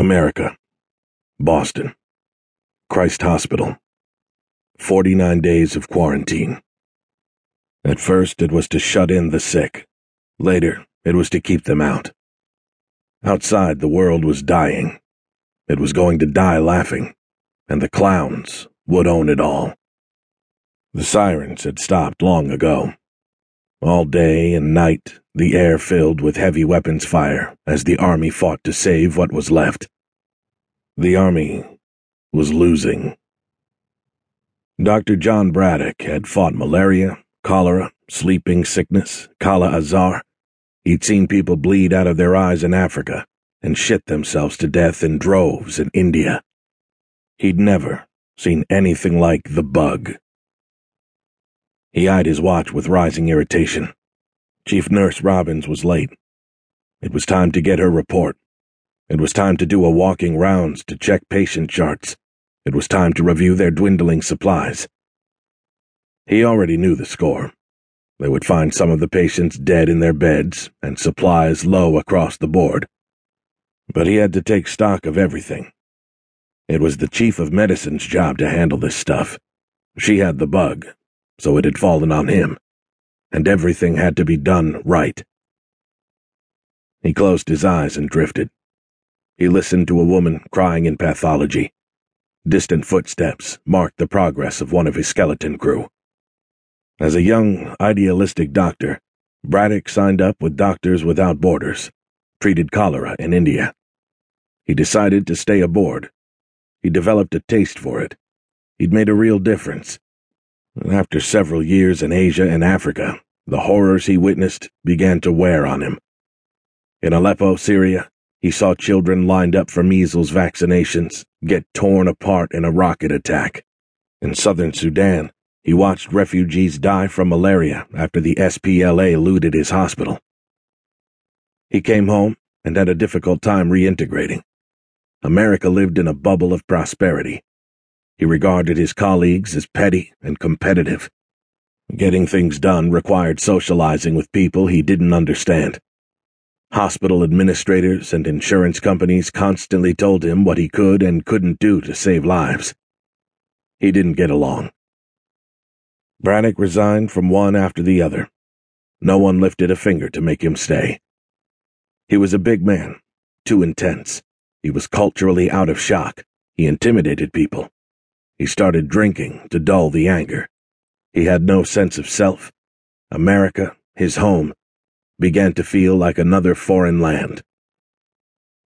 America. Boston. Christ Hospital. 49 days of quarantine. At first, it was to shut in the sick. Later, it was to keep them out. Outside, the world was dying. It was going to die laughing, and the clowns would own it all. The sirens had stopped long ago. All day and night, the air filled with heavy weapons fire as the army fought to save what was left. The army was losing. Dr. John Braddock had fought malaria, cholera, sleeping sickness, kala azar. He'd seen people bleed out of their eyes in Africa and shit themselves to death in droves in India. He'd never seen anything like the bug. He eyed his watch with rising irritation. Chief Nurse Robbins was late. It was time to get her report. It was time to do a walking rounds to check patient charts. It was time to review their dwindling supplies. He already knew the score. They would find some of the patients dead in their beds and supplies low across the board. But he had to take stock of everything. It was the chief of medicine's job to handle this stuff. She had the bug, so it had fallen on him, and everything had to be done right. He closed his eyes and drifted. He listened to a woman crying in pathology. Distant footsteps marked the progress of one of his skeleton crew. As a young, idealistic doctor, Braddock signed up with Doctors Without Borders, treated cholera in India. He decided to stay aboard. He developed a taste for it. He'd made a real difference after several years in Asia and Africa, the horrors he witnessed began to wear on him. In Aleppo, Syria, he saw children lined up for measles vaccinations get torn apart in a rocket attack. In southern Sudan, he watched refugees die from malaria after the SPLA looted his hospital. He came home and had a difficult time reintegrating. America lived in a bubble of prosperity. He regarded his colleagues as petty and competitive. Getting things done required socializing with people he didn't understand. Hospital administrators and insurance companies constantly told him what he could and couldn't do to save lives. He didn't get along. Braddock resigned from one after the other. No one lifted a finger to make him stay. He was a big man, too intense. He was culturally out of shock. He intimidated people. He started drinking to dull the anger. He had no sense of self. America, his home, began to feel like another foreign land.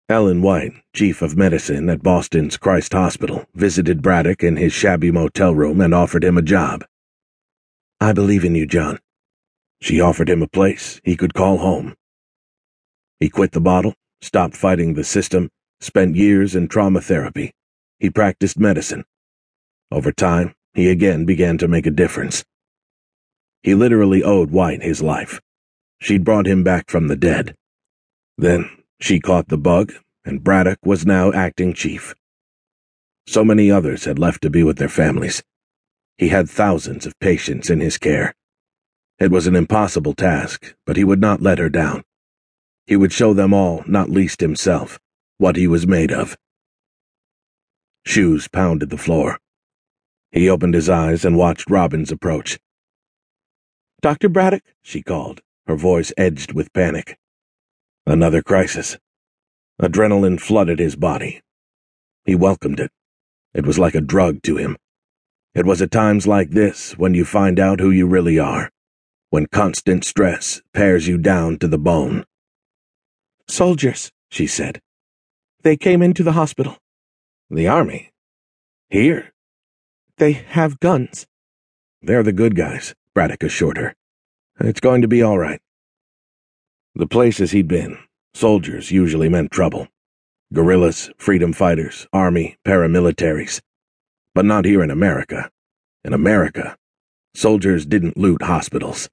Ellen White, chief of medicine at Boston's Christ Hospital, visited Braddock in his shabby motel room and offered him a job. I believe in you, John. She offered him a place he could call home. He quit the bottle, stopped fighting the system, spent years in trauma therapy. He practiced medicine. Over time, he again began to make a difference. He literally owed White his life. She'd brought him back from the dead. Then she caught the bug, and Braddock was now acting chief. So many others had left to be with their families. He had thousands of patients in his care. It was an impossible task, but he would not let her down. He would show them all, not least himself, what he was made of. Shoes pounded the floor. He opened his eyes and watched Robbins approach. Dr. Braddock, she called, her voice edged with panic. Another crisis. Adrenaline flooded his body. He welcomed it. It was like a drug to him. It was at times like this when you find out who you really are, when constant stress pares you down to the bone. Soldiers, she said. They came into the hospital. The army? Here? They have guns. They're the good guys, Braddock assured her. It's going to be all right. The places he'd been, soldiers usually meant trouble. Guerrillas, freedom fighters, army, paramilitaries. But not here in America. In America, soldiers didn't loot hospitals.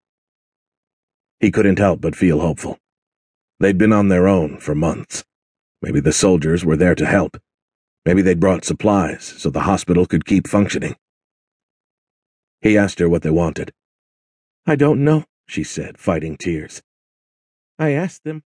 He couldn't help but feel hopeful. They'd been on their own for months. Maybe the soldiers were there to help. Maybe they'd brought supplies so the hospital could keep functioning. He asked her what they wanted. I don't know, she said, fighting tears. I asked them